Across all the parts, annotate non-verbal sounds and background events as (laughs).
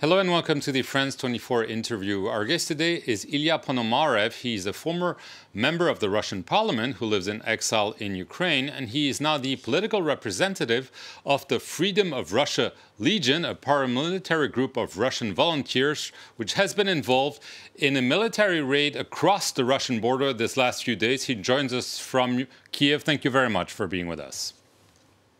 Hello and welcome to the France 24 interview. Our guest today is Ilya Ponomarev. He is a former member of the Russian parliament who lives in exile in Ukraine, and he is now the political representative of the Freedom of Russia Legion, a paramilitary group of Russian volunteers which has been involved in a military raid across the Russian border this last few days. He joins us from Kiev. Thank you very much for being with us.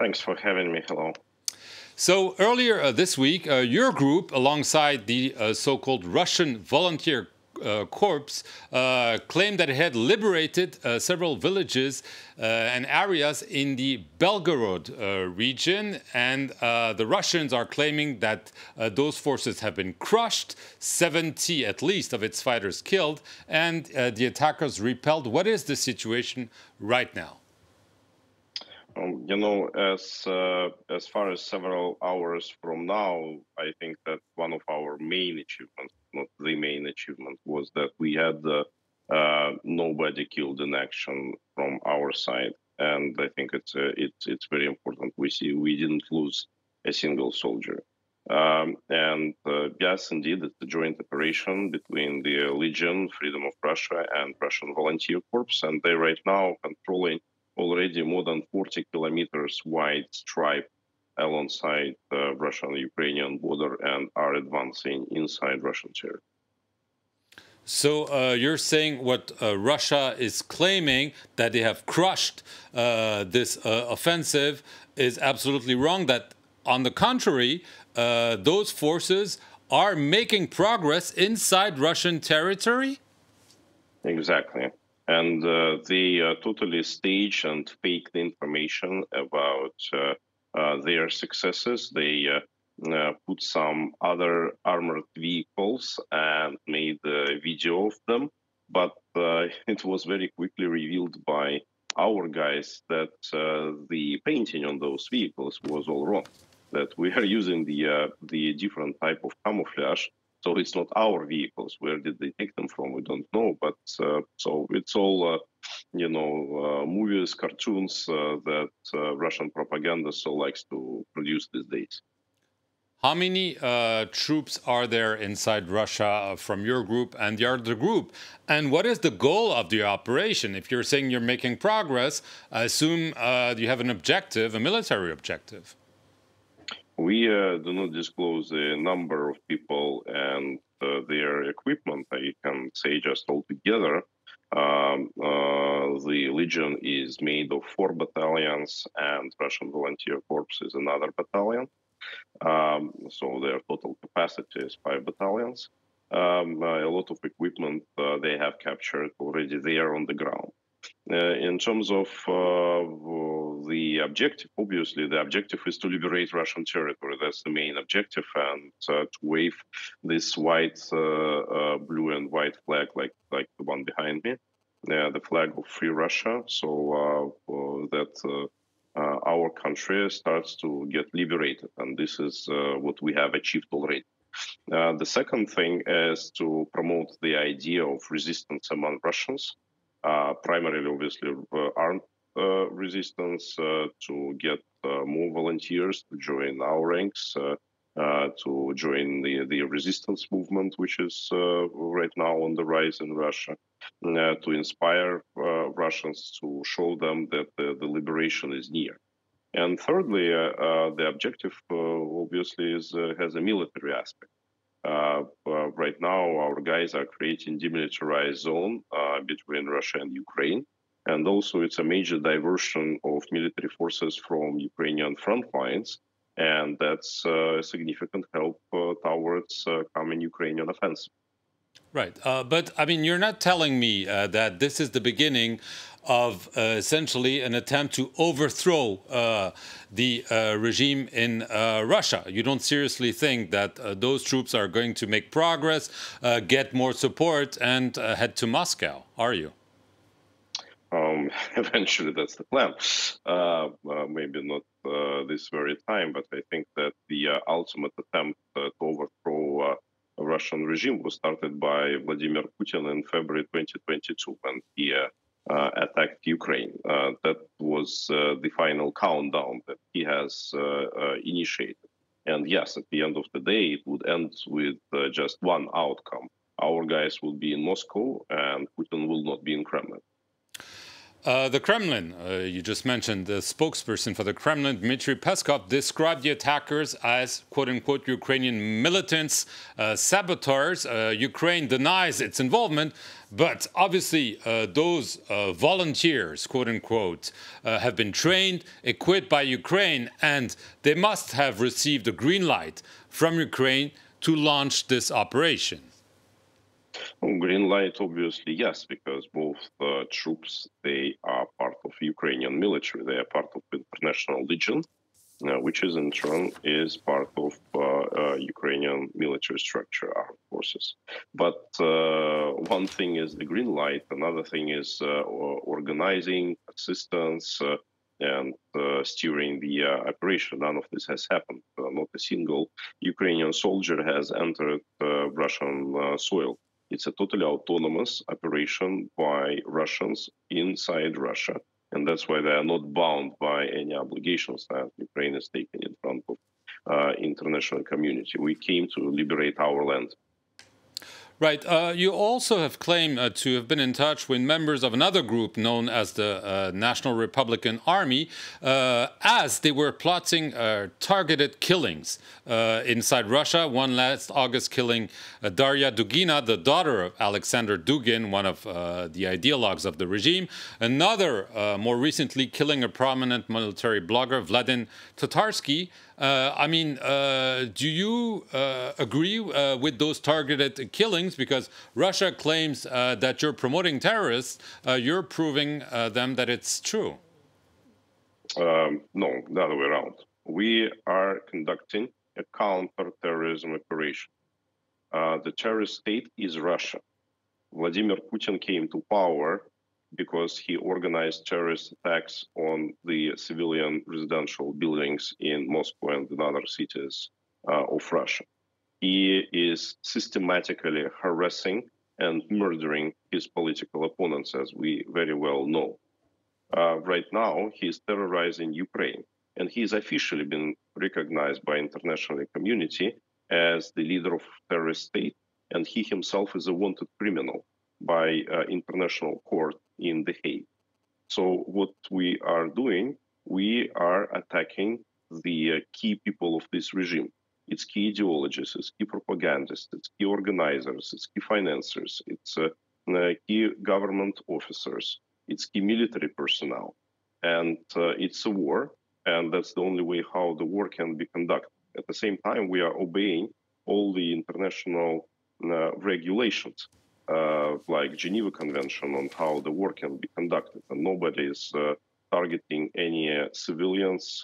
Thanks for having me. Hello. So earlier uh, this week, uh, your group, alongside the uh, so-called Russian Volunteer uh, Corps, uh, claimed that it had liberated uh, several villages and areas in the Belgorod region, and the Russians are claiming that those forces have been crushed, 70 at least of its fighters killed, and the attackers repelled. What is the situation right now? Um, you know, as uh, as far as several hours from now, I think that one of our main achievements, not the main achievement, was that we had uh, uh, nobody killed in action from our side, and I think it's uh, it's it's very important. We see we didn't lose a single soldier. Um, and uh, yes, indeed, it's a joint operation between the Legion, Freedom of Russia, and Russian Volunteer Corps, and they right now controlling already more than 40 kilometers wide stripe alongside the Russian-Ukrainian border and are advancing inside Russian territory. So uh, you're saying what uh, Russia is claiming that they have crushed uh, this uh, offensive is absolutely wrong. That on the contrary, uh, those forces are making progress inside Russian territory. Exactly and uh, they uh, totally stage and fake the information about uh, uh their successes. They uh, put some other armored vehicles and made a video of them, but (laughs) it was very quickly revealed by our guys that the painting on those vehicles was all wrong. That we are (laughs) using the the different type of camouflage so it's not our vehicles. Where did they take them from? We don't know. But uh, so it's all, uh, you know, uh, movies, cartoons uh, that uh, Russian propaganda so likes to produce these days. How many uh, troops are there inside Russia from your group and the other group? And what is the goal of the operation? If you're saying you're making progress, I assume you have an objective, a military objective. We uh, do not disclose the number of people and uh, their equipment. I can say just altogether, um, uh, the Legion is made of four battalions, and Russian Volunteer Corps is another battalion. Um, so their total capacity is five battalions. Um, a lot of equipment uh, they have captured already there on the ground. Uh, in terms of uh, the objective, obviously, the objective is to liberate Russian territory. That's the main objective, and uh, to wave this white, blue, and white flag, like like the one behind me, the flag of free Russia, so that. Uh, our country starts to get liberated. And this is uh, what we have achieved already. Uh, the second thing is to promote the idea of resistance among Russians. Uh, primarily, obviously, uh, armed uh, resistance to get more volunteers to join our ranks. Uh, to join the, the resistance movement, which is uh, right now on the rise in Russia, uh, to inspire Russians to show them that the, liberation is near. And thirdly, the objective obviously is, has a military aspect. Uh, uh, right now, our guys are creating demilitarized zone uh, between Russia and Ukraine, and also it's a major diversion of military forces from Ukrainian front lines, and that's a significant help towards coming Ukrainian offensive. Right. Uh, but I mean, you're not telling me uh, that this is the beginning of uh, essentially an attempt to overthrow uh, the uh, regime in uh, Russia. You don't seriously think that those troops are going to make progress, get more support, and head to Moscow, are you? Um, (laughs) eventually, that's the plan. maybe not this very time, but I think that the ultimate attempt to overthrow a Russian regime was started by Vladimir Putin in February 2022 when he uh, uh, attacked Ukraine. Uh, that was uh, the final countdown that he has uh, uh, initiated. And yes, at the end of the day, it would end with uh, just one outcome. Our guys will be in Moscow and Putin will not be in Kremlin. Uh, the Kremlin, uh, you just mentioned, the spokesperson for the Kremlin, Dmitry Peskov, described the attackers as quote unquote Ukrainian militants, uh, saboteurs. Uh, Ukraine denies its involvement, but obviously uh, those uh, volunteers, quote unquote, have been trained, equipped by Ukraine, and they must have received a green light from Ukraine to launch this operation. Green light, obviously, yes, because both uh, troops they Ukrainian military. They are part of the international legion, uh, which is in turn is part of uh, uh Ukrainian military structure, armed forces. But uh, one thing is the green light. Another thing is uh, organizing, assistance. and steering the operation. None of this has happened. not a single Ukrainian soldier has entered Russian soil. It's a totally autonomous operation by Russians inside Russia. That's why they are not bound by any obligations that Ukraine has taken in front of uh, international community. We came to liberate our land. Right. Uh, you also have claimed uh, to have been in touch with members of another group known as the uh, National Republican Army uh, as they were plotting uh, targeted killings uh, inside Russia. One last August killing Daria Dugina, the daughter of Alexander Dugin, one of the ideologues of the regime. Another, more recently, killing a prominent military blogger, Vladlen Tatarsky. Uh, I mean, uh, do you uh, agree with those targeted killings? Because Russia claims that you're promoting terrorists. you're proving them that it's true. Um, no, the other way around. We are conducting a counter-terrorism operation. Uh, the terrorist state is Russia. Vladimir Putin came to power because he organized terrorist attacks on the civilian residential buildings in Moscow and in other cities uh, of Russia. He is systematically harassing and murdering his political opponents, as we very well know. Uh, right now, he is terrorizing Ukraine, and he has officially been recognized by international community as the leader of terrorist state, and he himself is a wanted criminal by uh, international court in The Hague. So what we are doing, we are attacking the uh, key people of this regime. It's key ideologists, it's key propagandists, it's key organizers, it's key financiers, it's uh, key government officers, it's key military personnel. And uh, it's a war, and that's the only way how the war can be conducted. At the same time, we are obeying all the international uh, regulations uh, like Geneva Convention on how the war can be conducted, and nobody is uh, targeting any uh, civilians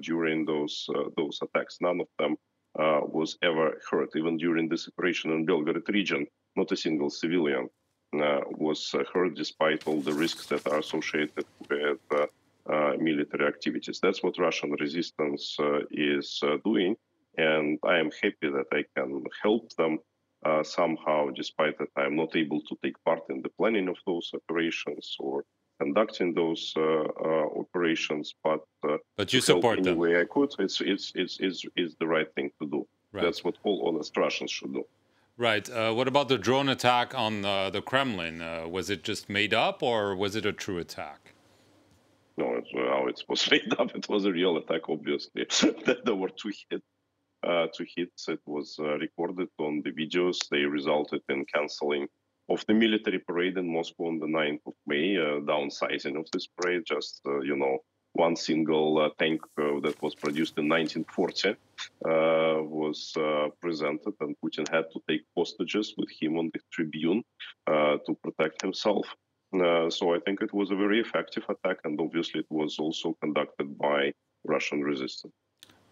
during those those attacks. None of them was ever hurt, even during this operation in Belgorod region. Not a single civilian was hurt, despite all the risks that are associated with. Uh, military activities. That's what Russian resistance uh, is uh, doing, and I am happy that I can help them uh, somehow, despite that I'm not able to take part in the planning of those operations or conducting those uh, uh, operations, but uh, but you support any them way I could. It's it's it's it's, it's the right thing to do. Right. That's what all honest Russians should do. Right. Uh, what about the drone attack on uh, the Kremlin? was it just made up, or was it a true attack? No, it's, well, it (laughs) was made up. It was a real attack, obviously. (laughs) there were two hits to hits. It was uh, recorded on the videos. They resulted in canceling of the military parade in Moscow on the 9th of May, uh, downsizing of this parade, just, you know, one single uh, tank uh, that was produced in 1940 uh, was presented, and Putin had to take hostages with him on the tribune to protect himself. so I think it was a very effective attack, and obviously it was also conducted by Russian resistance.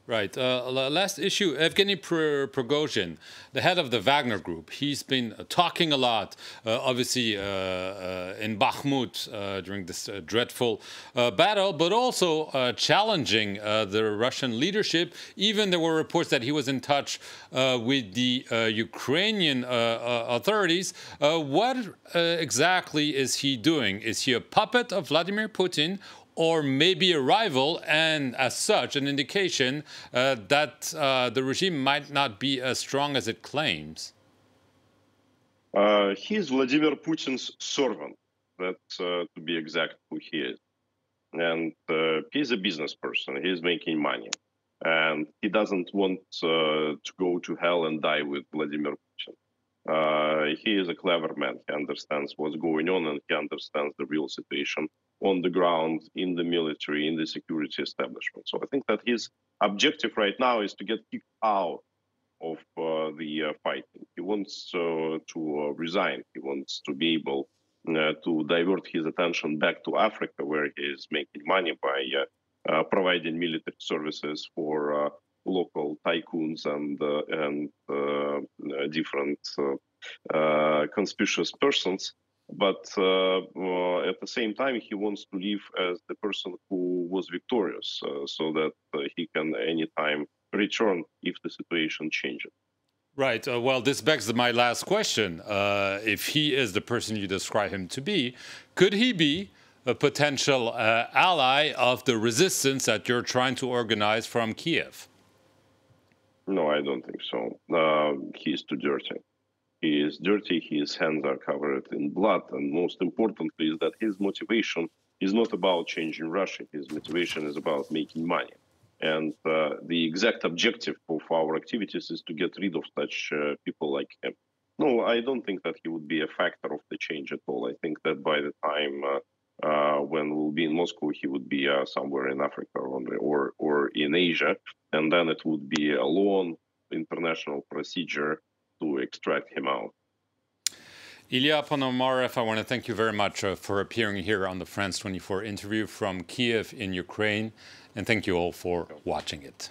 Right. Uh, last issue, Evgeny Prigozhin, the head of the Wagner Group, he's been talking a lot, uh, obviously uh, uh in Bakhmut uh, during this uh, dreadful battle, but also challenging the Russian leadership. Even there were reports that he was in touch with the Ukrainian authorities. what exactly is he doing? Is he a puppet of Vladimir Putin, or maybe a rival, and as such, an indication uh, that uh, the regime might not be as strong as it claims? Uh, he is Vladimir Putin's servant. That's uh, to be exact who he is. And uh, he's a business person. He's making money. And he doesn't want uh, to go to hell and die with Vladimir Putin. Uh, he is a clever man. He understands what's going on and he understands the real situation on the ground, in the military, in the security establishment. So I think that his objective right now is to get kicked out of uh, the uh, fighting. He wants uh, to uh, resign. He wants to be able uh, to divert his attention back to Africa, where he is making money by uh, providing military services for local tycoons and and different conspicuous persons but uh, uh, at the same time he wants to live as the person who was victorious uh, so that he can anytime return if the situation changes. Right. Uh, well, this begs my last question. Uh, if he is the person you describe him to be, could he be a potential uh, ally of the resistance that you're trying to organize from Kiev? No, I don't think so. he's too dirty. He is dirty, his hands are covered in blood, and most importantly is that his motivation is not about changing Russia. His motivation is about making money. And uh, the exact objective of our activities is to get rid of such uh, people like him. No, I don't think that he would be a factor of the change at all. I think that by the time uh, uh when we'll be in Moscow, he would be uh, somewhere in Africa or, or, or in Asia, and then it would be a long international procedure extract him out. Ilya Ponomarev, I want to thank you very much uh, for appearing here on the France 24 interview from Kiev in Ukraine, and thank you all for watching it.